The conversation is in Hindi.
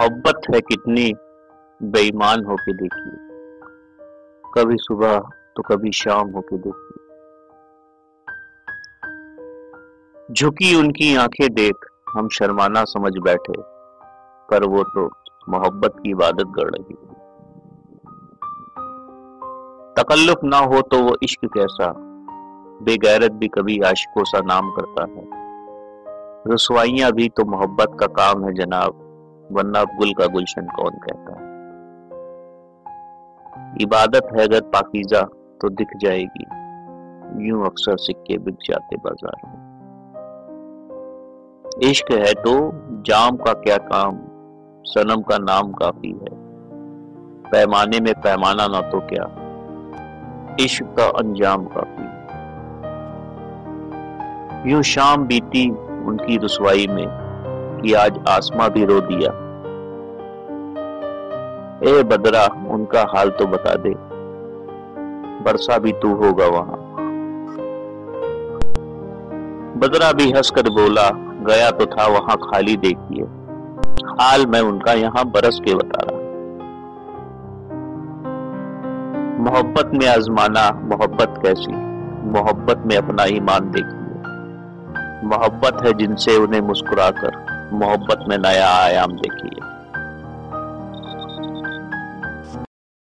मोहब्बत है कितनी, बेईमान होके देखिए। कभी सुबह तो कभी शाम होके देखिए। झुकी उनकी आँखें देख हम शर्माना समझ बैठे, पर वो तो मोहब्बत की इबादत कर रही तकल्लुफ ना हो तो वो इश्क कैसा, बेगैरत भी कभी आशिकों सा नाम करता है। रसवाइयाँ भी तो मोहब्बत का काम है जनाब वरना गुल का गुलशन कौन कहता है? इबादत है अगर पाकिजा तो दिख जाएगी। यूँ अक्सर सिक्के बिक जाते बाज़ार में। इश्क है तो जाम का क्या काम, सनम का नाम काफ़ी है। पैमाने में पैमाना ना तो क्या। इश्क का अंजाम काफ़ी यूँ शाम बीती उनकी रसवाई में कि आज आसमां भी रो दिया। ए बदरा, उनका हाल तो बता दे। बरसा भी तू होगा वहाँ। बदरा भी हंसकर बोला, गया तो था वहाँ खाली देखिए। हाल मैं उनका यहाँ बरस के बता रहा। मोहब्बत में आजमाना, मोहब्बत कैसी? मोहब्बत में अपना ईमान देखिए। मोहब्बत है जिनसे उन्हें मुस्कुराकर। मोहब्बत में नया आयाम देखिए।